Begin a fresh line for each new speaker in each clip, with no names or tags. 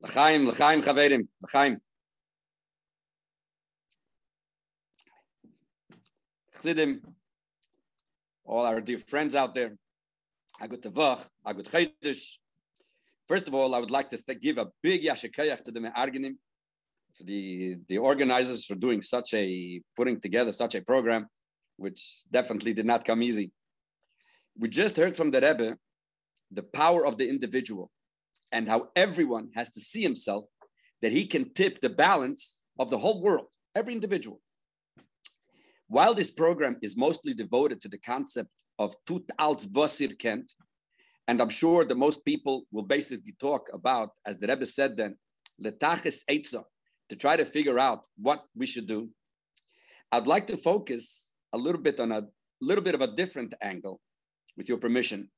L'chaim, l'chaim, chaverim, l'chaim. Chassidim, all our dear friends out there, Agut Tavach, Agut Chaydish. First of all, I would like to th- give a big yashikayach to the Me'arganim, for the, the organizers for doing such a, putting together such a program, which definitely did not come easy. We just heard from the Rebbe the power of the individual and how everyone has to see himself that he can tip the balance of the whole world, every individual. While this program is mostly devoted to the concept of tut als vasir kent, and I'm sure that most people will basically talk about, as the Rebbe said then, letaches etza, to try to figure out what we should do. I'd like to focus a little bit on a little bit of a different angle, with your permission,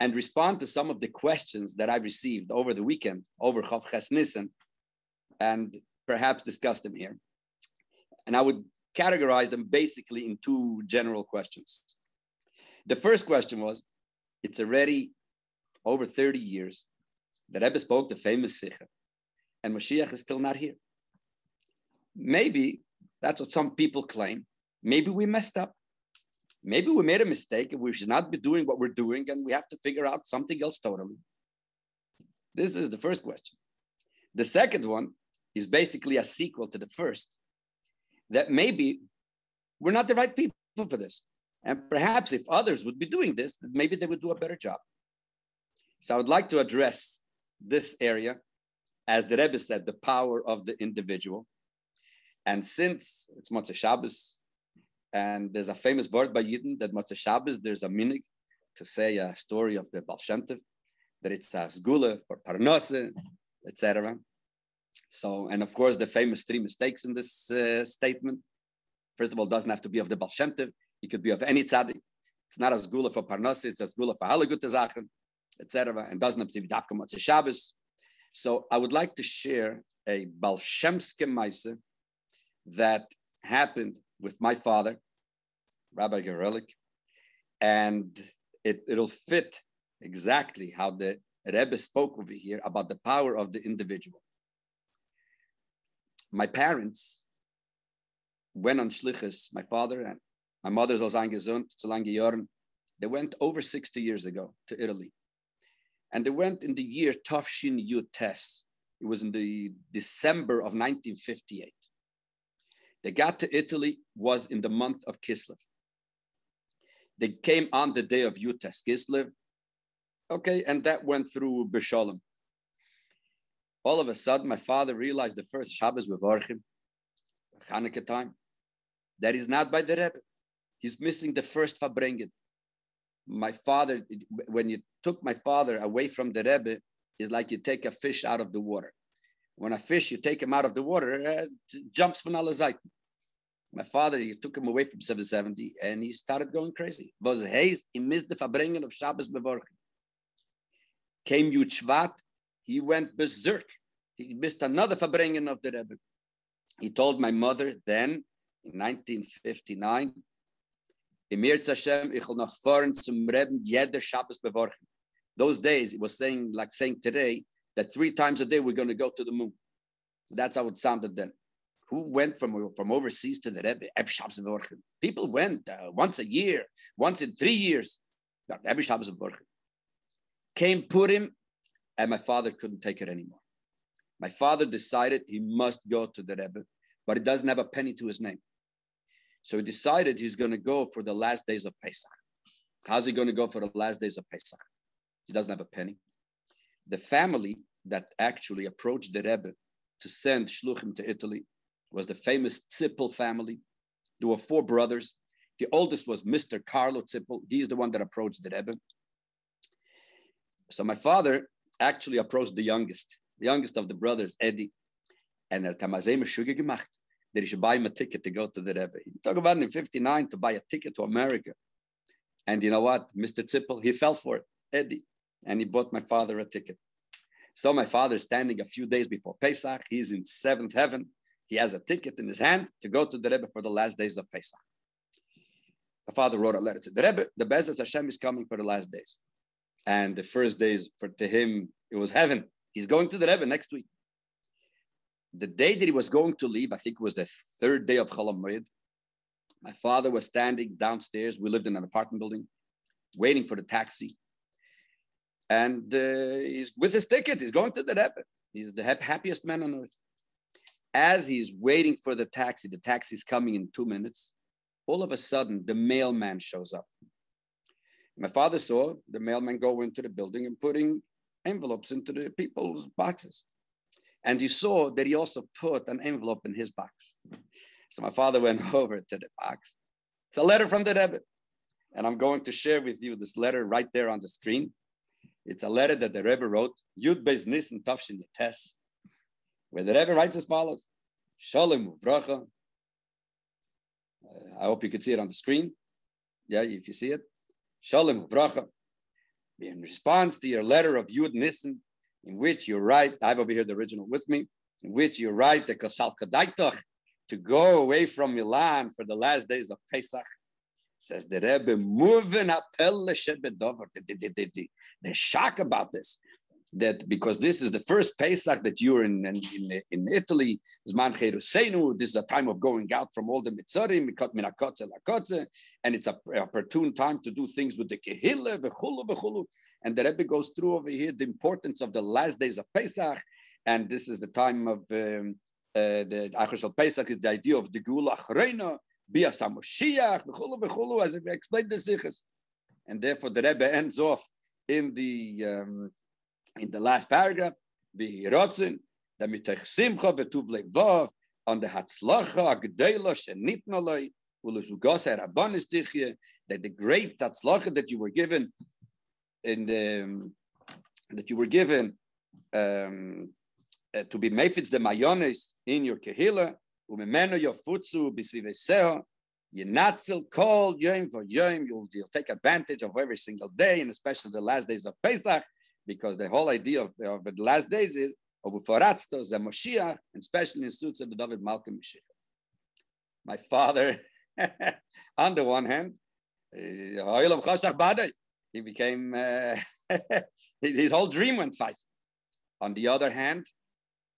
and respond to some of the questions that I received over the weekend over Chav Ches Nissen, and perhaps discuss them here. And I would categorize them basically in two general questions. The first question was, it's already over 30 years that Rebbe spoke the famous Sikha, and Mashiach is still not here. Maybe that's what some people claim. Maybe we messed up. Maybe we made a mistake and we should not be doing what we're doing and we have to figure out something else totally. This is the first question. The second one is basically a sequel to the first that maybe we're not the right people for this. And perhaps if others would be doing this, maybe they would do a better job. So I would like to address this area, as the Rebbe said, the power of the individual. And since it's Motzei Shabbos, and there's a famous word by Yidden that Motzei Shabbos, there's a minig to say a story of the Baal Shem Tov, that it's a sgula for parnose, etc. So, and of course, the famous three mistakes in this uh, statement. First of all, doesn't have to be of the Baal Shem Tov. It could be of any tzaddik. It's not a sgula for parnose, it's a sgula for alle gute Sachen, etc. And doesn't have to be dafka Motzei Shabbos. So I would like to share a Baal Shemske that happened with my father, Rabbi Garelik, and it, it'll fit exactly how the Rebbe spoke over here about the power of the individual. My parents went on shlichus, my father and my mother's Alzan gesund, Zolange Jorn, they went over 60 years ago to Italy. And they went in the year Tafshin Yutes. It was in the December of 1958. They got to Italy was in the month of Kislev. They came on the day of Yutes Kislev. Okay, and that went through Bishalom. All of a sudden, my father realized the first Shabbos with Orchim, Hanukkah time, that is not by the Rebbe. He's missing the first Farbrengen. My father, when you took my father away from the Rebbe, is like you take a fish out of the water. When a fish, you take him out of the water, uh, jumps from Seiten. My father, he took him away from 770 and he started going crazy. Was haze, he missed the Farbrengen of Shabbos Bevorchen. Came Yud Shvat, he went berserk. He missed another Farbrengen of the Rebbe. He told my mother then, in 1959, Emir Hashem, ich will zum Rebbe Shabbos. Those days, it was saying, like saying today, that three times a day we're going to go to the moon. So that's how it sounded then. Who went from, from overseas to the Rebbe? People went uh, once a year, once in three years. Every Shabbos bevorchen. Came Purim, and my father couldn't take it anymore. My father decided he must go to the Rebbe, but he doesn't have a penny to his name. So he decided he's going to go for the last days of Pesach. How's he going to go for the last days of Pesach? He doesn't have a penny. The family that actually approached the Rebbe to send shluchim to Italy was the famous Zippel family. There were four brothers. The oldest was Mr. Carlo Zippel. He's the one that approached the Rebbe. So my father actually approached the youngest, the youngest of the brothers, Eddie, and er tamazem shuge gemacht that he should buy him a ticket to go to the Rebbe. He talked about in 59 to buy a ticket to America. And you know what? Mr. Zippel, he fell for it, Eddie, and he bought my father a ticket. So my father standing a few days before Pesach, he's in seventh heaven. He has a ticket in his hand to go to the Rebbe for the last days of Pesach. The father wrote a letter to the Rebbe. The of Hashem is coming for the last days. And the first days for to him, it was heaven. He's going to the Rebbe next week. The day that he was going to leave, I think it was the third day of Chol Hamoed, my father was standing downstairs. We lived in an apartment building, waiting for the taxi. And uh, he's with his ticket, he's going to the Rebbe. He's the happiest man on earth. As he's waiting for the taxi, the taxi's coming in two minutes. All of a sudden, the mailman shows up. My father saw the mailman go into the building and putting envelopes into the people's boxes. And he saw that he also put an envelope in his box. So my father went over to the box. It's a letter from the Rebbe. And I'm going to share with you this letter right there on the screen. It's a letter that the Rebbe wrote, Yud Beis Nissen Tafshin Yates, where the Rebbe writes as follows, Shalom Uvracha. Uh, I hope you can see it on the screen. Yeah, if you see it. Shalom Uvracha. In response to your letter of Yud Nissen, in which you write, I have over here the original with me, in which you write the Kosal Kadaitach to go away from Milan for the last days of Pesach. Says the Rebbe, moving up the shock about this. That because this is the first Pesach that you're in in, in, Italy, this is a time of going out from all the Mitzarim, and it's a opportune time to do things with the Kehille, and the Rebbe goes through over here the importance of the last days of Pesach, and this is the time of um, uh, the Achar Pesach is the idea of the Gula Achreina, Bias HaMoshiach, b'chulu, b'chulu, as we explained the Sikhs. And therefore the Rebbe ends off in the um, in the last paragraph, V'hirotzin, the mitech simcha v'tuv levav, on the hatzlacha agdeila shenitna loi, u'lezugas tichye, that the great hatzlacha that you were given in the, that you were given um, uh, to be mefitz the mayones in your kehila, umemeno yofutzu bisviveseho, Yenatzel call yom for yom. You'll take advantage of every single day, and especially the last days of Pesach, because the whole idea of, of the last days is of Ufaratzto, Moshiach, and especially in Suits of the David Malcolm Mashiach. My father, on the one hand, he became, uh, his whole dream went five. On the other hand,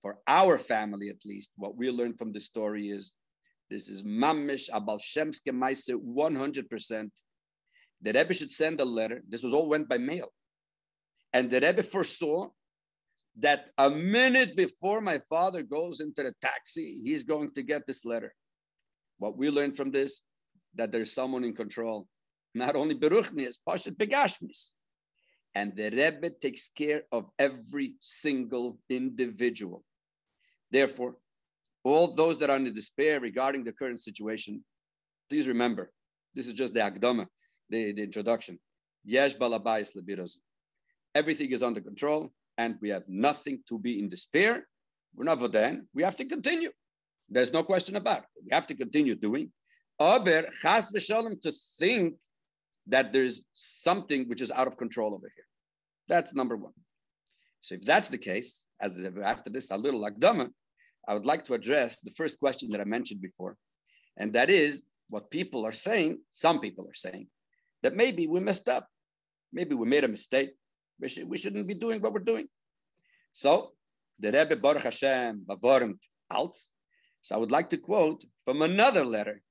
for our family at least, what we learned from the story is this is mamish abal shemske maise 100%. The Rebbe should send a letter. This was all went by mail. And the Rebbe foresaw that a minute before my father goes into the taxi, he's going to get this letter. What we learned from this, that there's someone in control. Not only Beruchnis, Pashat Begashmis and the Rebbe takes care of every single individual. Therefore, all those that are in despair regarding the current situation, please remember, this is just the akdama, the, the introduction. Yesh balabayis lebiraz. Everything is under control, and we have nothing to be in despair. We're not vodan. We have to continue. There's no question about it. We have to continue doing. Aber chas v'shalom to think that there's something which is out of control over here. That's number one. So if that's the case, as after this, a little like akdama, I would like to address the first question that I mentioned before. And that is what people are saying, some people are saying, that maybe we messed up. Maybe we made a mistake. We, should, we shouldn't be doing what we're doing. So the Rebbe Baruch Hashem bewarmt out. So I would like to quote from another letter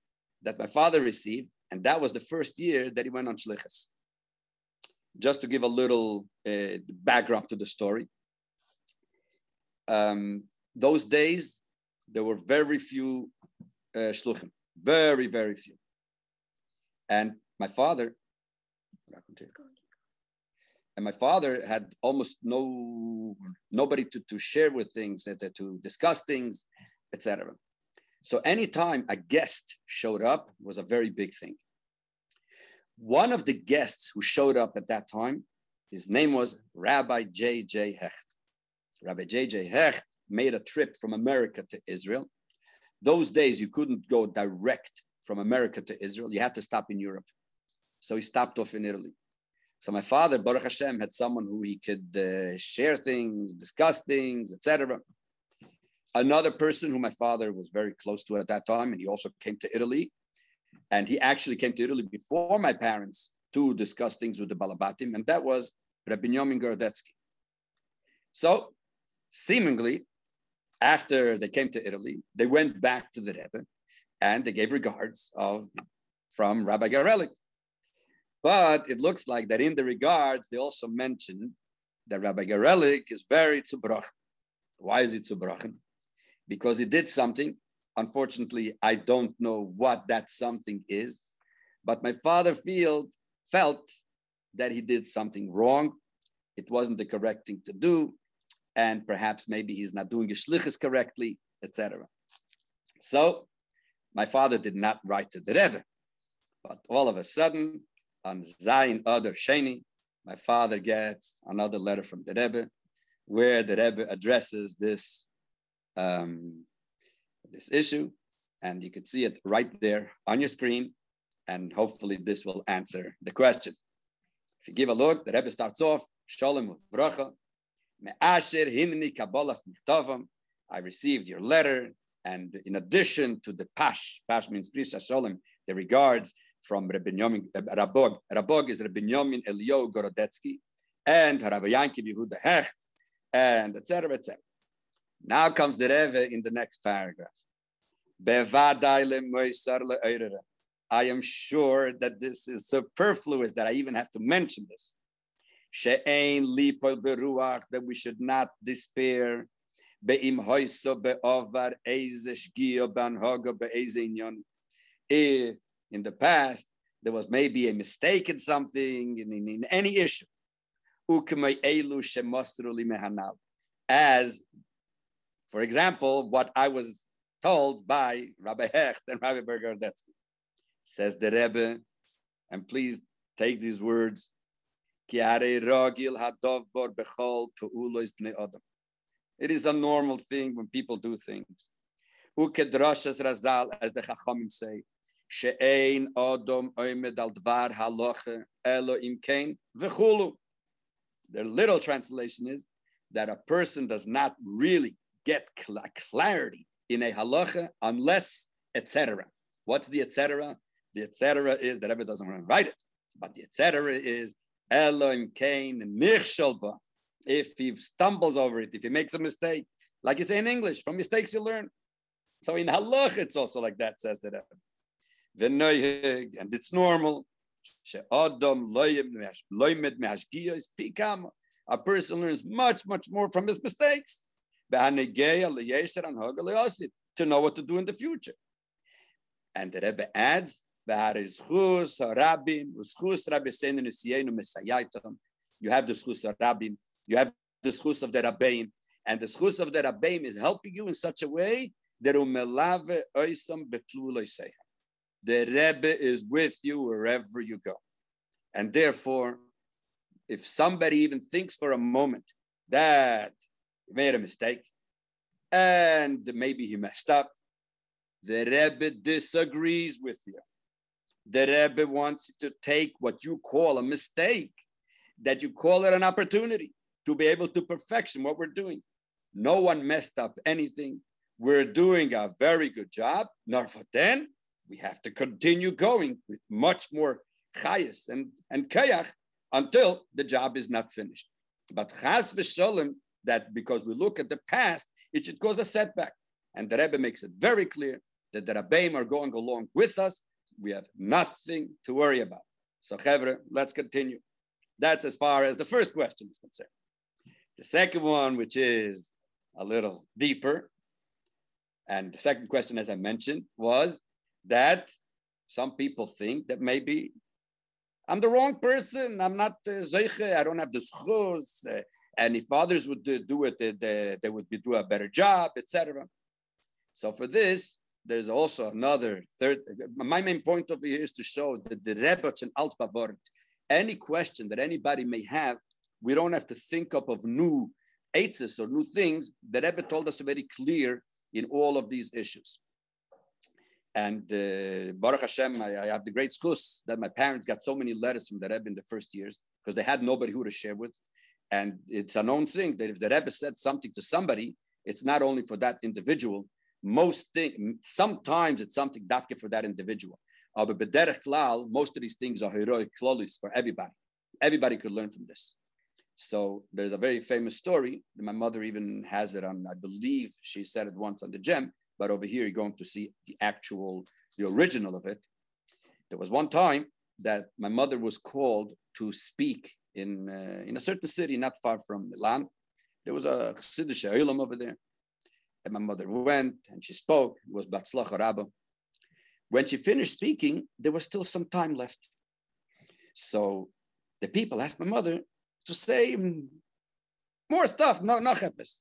that my father received, and that was the first year that he went on Shlichus. Just to give a little uh, background to the story. Um, those days, there were very few uh, shluchim, very, very few. And my father, and my father had almost no nobody to, to share with things, eh, to, to discuss things, etc. So anytime a guest showed up was a very big thing. One of the guests who showed up at that time, his name was Rabbi J.J. Hecht. Rabbi J.J. Hecht made a trip from America to Israel. Those days, you couldn't go direct from America to Israel. You had to stop in Europe. So he stopped off in Italy. So my father, Baruch Hashem, had someone who he could uh, share things, discuss things, etc. Another person who my father was very close to at that time, and he also came to Italy, and he actually came to Italy before my parents to discuss things with the Balabatim, and that was Rabbi Yomin Gorodetsky. So seemingly, after they came to Italy, they went back to the Rebbe and they gave regards of from Rabbi Garelik. But it looks like that in the regards, they also mentioned that Rabbi Garelik is very tzubrach. Why is he tzubrach? Because he did something. Unfortunately, I don't know what that something is, but my father feel, felt that he did something wrong. It wasn't the correct thing to do, and perhaps maybe he's not doing his shlichus correctly, etc. So, my father did not write to the Rebbe, but all of a sudden, on Zayin Adar Sheni, my father gets another letter from the Rebbe, where the Rebbe addresses this um, this issue, and you can see it right there on your screen, and hopefully this will answer the question. If you give a look, the Rebbe starts off, Shalom Uvracha, Me'asher hinni kabbalas michtavam, I received your letter, and in addition to the Pash, Pash means Prisha Shalom, the regards from Rabbi uh, Rabog. Rabog is Rabbi Binyamin Elio Gorodetsky, and Rabbi Yankiv Yehuda Hecht, and etc. etc. Now comes the Rebbe in the next paragraph. I am sure that this is superfluous that I even have to mention this. That we should not despair. If in the past there was maybe a mistake in something, in, in, in any issue, as, for example, what I was told by Rabbi Hecht and Rabbi Bergardetsky. Says the Rebbe, and please take these words. It is a normal thing when people do things. As the Chachamim say, The little translation is that a person does not really get cl- clarity in a halacha unless etc. What's the etc.? The etc. is that Rebbe doesn't want to write it, but the etc. is Elohim Cain Nichshalba. If he stumbles over it, if he makes a mistake, like you say in English, from mistakes you learn. So in halach, it's also like that, says the Rebbe. And it's normal. A person learns much, much more from his mistakes to know what to do in the future. And the Rebbe adds, you have the schus of Rabbim, you have the schus of the Rabbeim, and the schus of the Rabbeim is helping you in such a way that the Rebbe is with you wherever you go. And therefore, if somebody even thinks for a moment that he made a mistake and maybe he messed up, the Rebbe disagrees with you. The Rebbe wants to take what you call a mistake, that you call it an opportunity to be able to perfection what we're doing. No one messed up anything. We're doing a very good job. Nor for then, we have to continue going with much more chayas and, and kayach until the job is not finished. But chas v'sholem, that because we look at the past, it should cause a setback. And the Rebbe makes it very clear that the Rabbeim are going along with us. We have nothing to worry about. So, Chevre, let's continue. That's as far as the first question is concerned. The second one, which is a little deeper, and the second question, as I mentioned, was that some people think that maybe I'm the wrong person. I'm not uh. I don't have the schus. Uh, and if others would do it, they, they would be, do a better job, etc. So for this, there's also another third. My main point of view is to show that the Rebbe and Alt any question that anybody may have, we don't have to think up of new eitzes or new things. The Rebbe told us very clear in all of these issues. And uh, Baruch Hashem, I, I, have the great schus that my parents got so many letters from the Rebbe in the first years because they had nobody who to share with. And it's a known thing that if the Rebbe said something to somebody, it's not only for that individual. Most thing, sometimes it's something dafke for that individual. But bederech klal, most of these things are heroic klolis for everybody. Everybody could learn from this. So there's a very famous story. My mother even has it on, I believe she said it once on the gem, but over here you're going to see the actual, the original of it. There was one time that my mother was called to speak in, uh, in a certain city not far from Milan. There was a Chassidish Olam over there. And my mother went and she spoke. It was Batzlacha Rabbah. When she finished speaking, there was still some time left. So the people asked my mother to say more stuff, no, no chepes.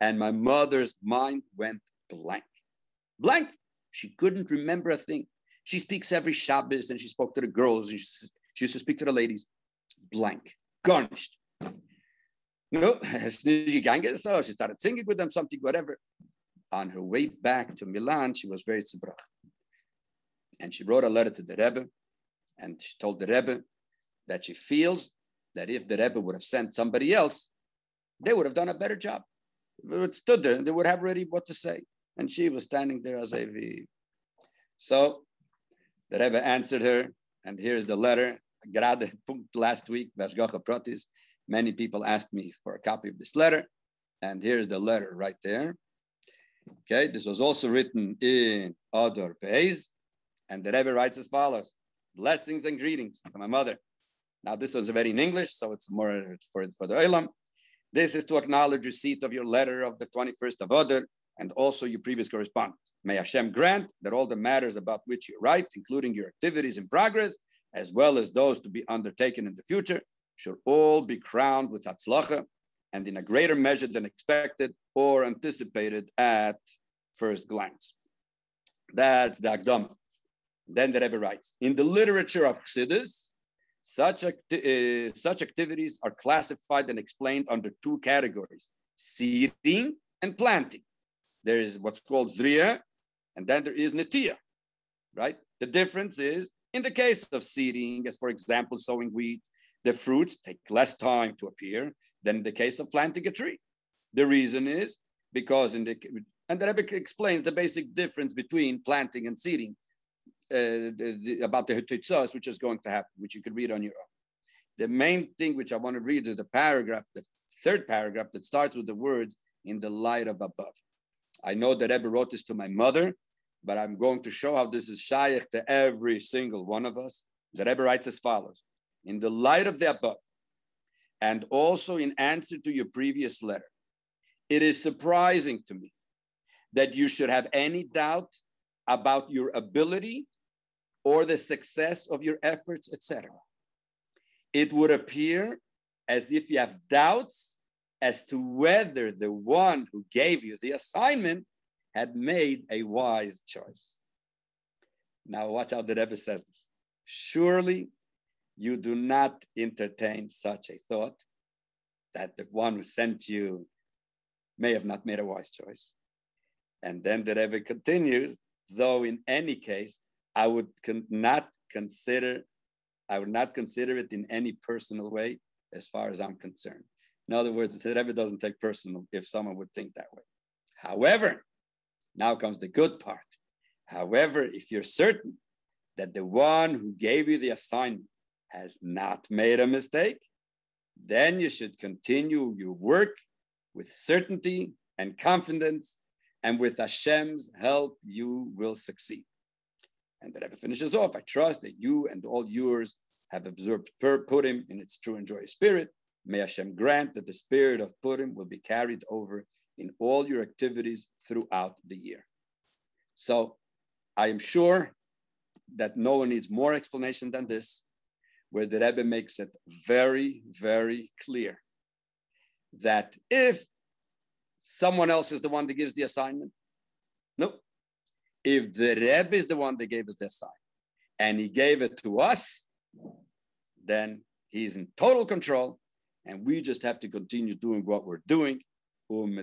And my mother's mind went blank. Blank. She couldn't remember a thing. She speaks every Shabbos and she spoke to the girls and she, she used to speak to the ladies. Blank, garnished. No, so she started singing with them, something, whatever. On her way back to Milan, she was very tzibrach. And she wrote a letter to the Rebbe and she told the Rebbe that she feels that if the Rebbe would have sent somebody else, they would have done a better job. They would stood there, they would have ready what to say. And she was standing there as a So the Rebbe answered her, and here's the letter. Gerade last week, Protis, many people asked me for a copy of this letter, and here's the letter right there. Okay, this was also written in Adar Beis, and the Rebbe writes as follows: Blessings and greetings to my mother. Now, this was very in English, so it's more for, for the Olam. This is to acknowledge receipt of your letter of the 21st of Adar and also your previous correspondence. May Hashem grant that all the matters about which you write, including your activities in progress, as well as those to be undertaken in the future, should all be crowned with Hatzlacha and in a greater measure than expected or anticipated at first glance. That's the Akdama. Then the Rebbe writes, in the literature of Chassidus, such, acti- uh, such activities are classified and explained under two categories, seeding and planting. There is what's called zriya, and then there is netia, right? The difference is in the case of seeding, as for example, sowing wheat, the fruits take less time to appear than in the case of planting a tree. The reason is because in the and the Rebbe explains the basic difference between planting and seeding uh, the, the, about the Hetitzos, which is going to happen, which you could read on your own. The main thing which I want to read is the paragraph, the third paragraph that starts with the words in the light of above. I know that Rebbe wrote this to my mother, but I'm going to show how this is shaykh to every single one of us. The Rebbe writes as follows In the light of the above, and also in answer to your previous letter, it is surprising to me that you should have any doubt about your ability or the success of your efforts, etc. It would appear as if you have doubts as to whether the one who gave you the assignment had made a wise choice. Now, watch how the Rebbe says this. Surely you do not entertain such a thought that the one who sent you may have not made a wise choice. And then the Rebbe continues, though in any case, I would con- not consider, I would not consider it in any personal way as far as I'm concerned. In other words, the Rebbe doesn't take personal if someone would think that way. However, now comes the good part. However, if you're certain that the one who gave you the assignment has not made a mistake, then you should continue your work with certainty and confidence, and with Hashem's help, you will succeed. And the Rebbe finishes off I trust that you and all yours have absorbed Purim in its true and joyous spirit. May Hashem grant that the spirit of Purim will be carried over in all your activities throughout the year. So I am sure that no one needs more explanation than this, where the Rebbe makes it very, very clear that if someone else is the one that gives the assignment, no, if the Rebbe is the one that gave us the assignment and he gave it to us, then he's in total control and we just have to continue doing what we're doing. Um,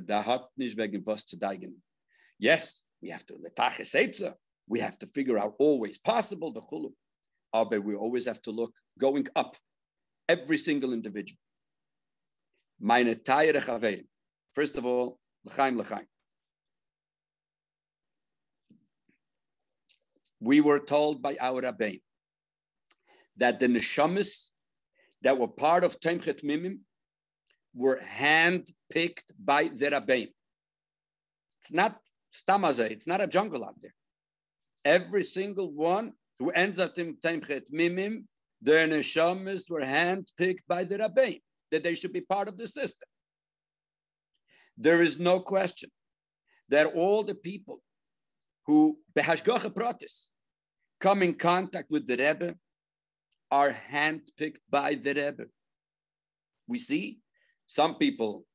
yes, we have to we have to figure out always possible the chulu. But we always have to look going up, every single individual. First of all, l'chaim l'chaim. we were told by our Rabbein that the neshamas that were part of Tomchei Temimim were hand-picked by the Rabbeim. It's not stamaze, it's not a jungle out there. Every single one who ends up in Tomchei Temimim, their neshamas were hand-picked by the Rabbeim, that they should be part of the system. There is no question that all the people who behashgacha pratis come in contact with the Rebbe are handpicked by the Rebbe. We see some people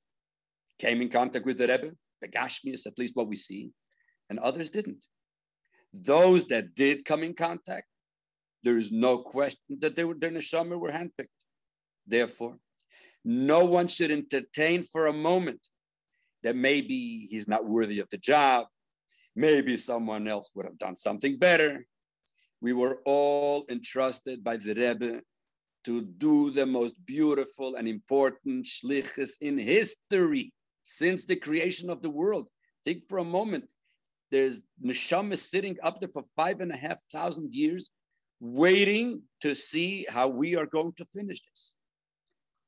came in contact with the Rebbe, the Gashmias, at least what we see, and others didn't. Those that did come in contact, there is no question that they were during the summer were handpicked. Therefore, no one should entertain for a moment that maybe he's not worthy of the job. Maybe someone else would have done something better. We were all entrusted by the Rebbe to do the most beautiful and important shlichus in history since the creation of the world. Think for a moment. There's neshama sitting up there for five and a half thousand years, waiting to see how we are going to finish this.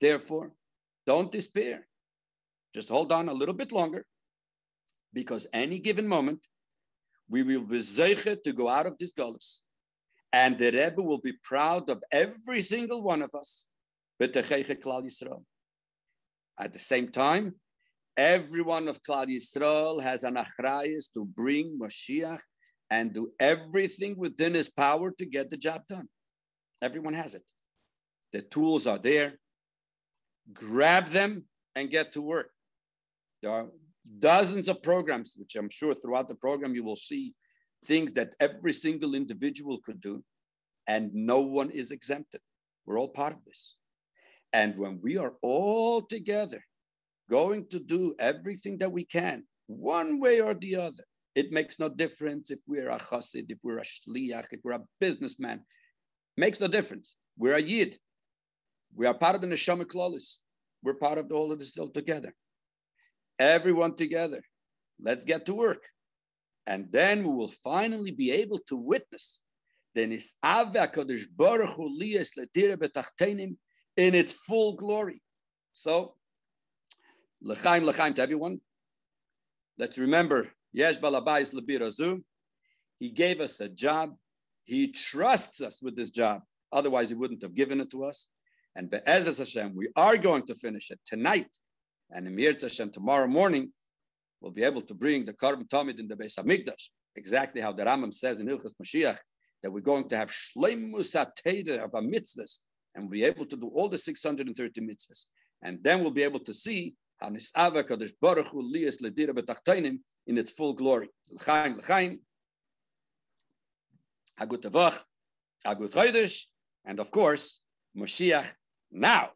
Therefore, don't despair. Just hold on a little bit longer, because any given moment, we will be zeichet to go out of this gullus, and the Rebbe will be proud of every single one of us. But the Klal Yisrael. At the same time, every one of Klal Yisrael has an achrayis to bring Mashiach and do everything within his power to get the job done. Everyone has it. The tools are there. Grab them and get to work. There are dozens of programs, which I'm sure throughout the program you will see things that every single individual could do, and no one is exempted. We're all part of this. And when we are all together going to do everything that we can, one way or the other, it makes no difference if we're a chassid, if we're a shliach, if we're a businessman. Makes no difference. We're a yid. We are part of the neshama klolis. We're part of all of this all together everyone together. Let's get to work. And then we will finally be able to witness in its full glory. So, l'chaim, l'chaim to everyone. Let's remember, Yesh Balabais Labirazu. He gave us a job. He trusts us with this job. Otherwise, he wouldn't have given it to us. And Be'ezaz Hashem, we are going to finish it tonight and Emir Hashem tomorrow morning, we'll be able to bring the Karm Tamid in the Beis Hamikdash, exactly how the Rambam says in Ilchas Mashiach, that we're going to have Shleimus Ateda of a mitzvahs, and we'll be able to do all the 630 mitzvahs. And then we'll be able to see in its full glory. L'chaim, l'chaim, Hagut Tavach, Hagut and of course, Mashiach now.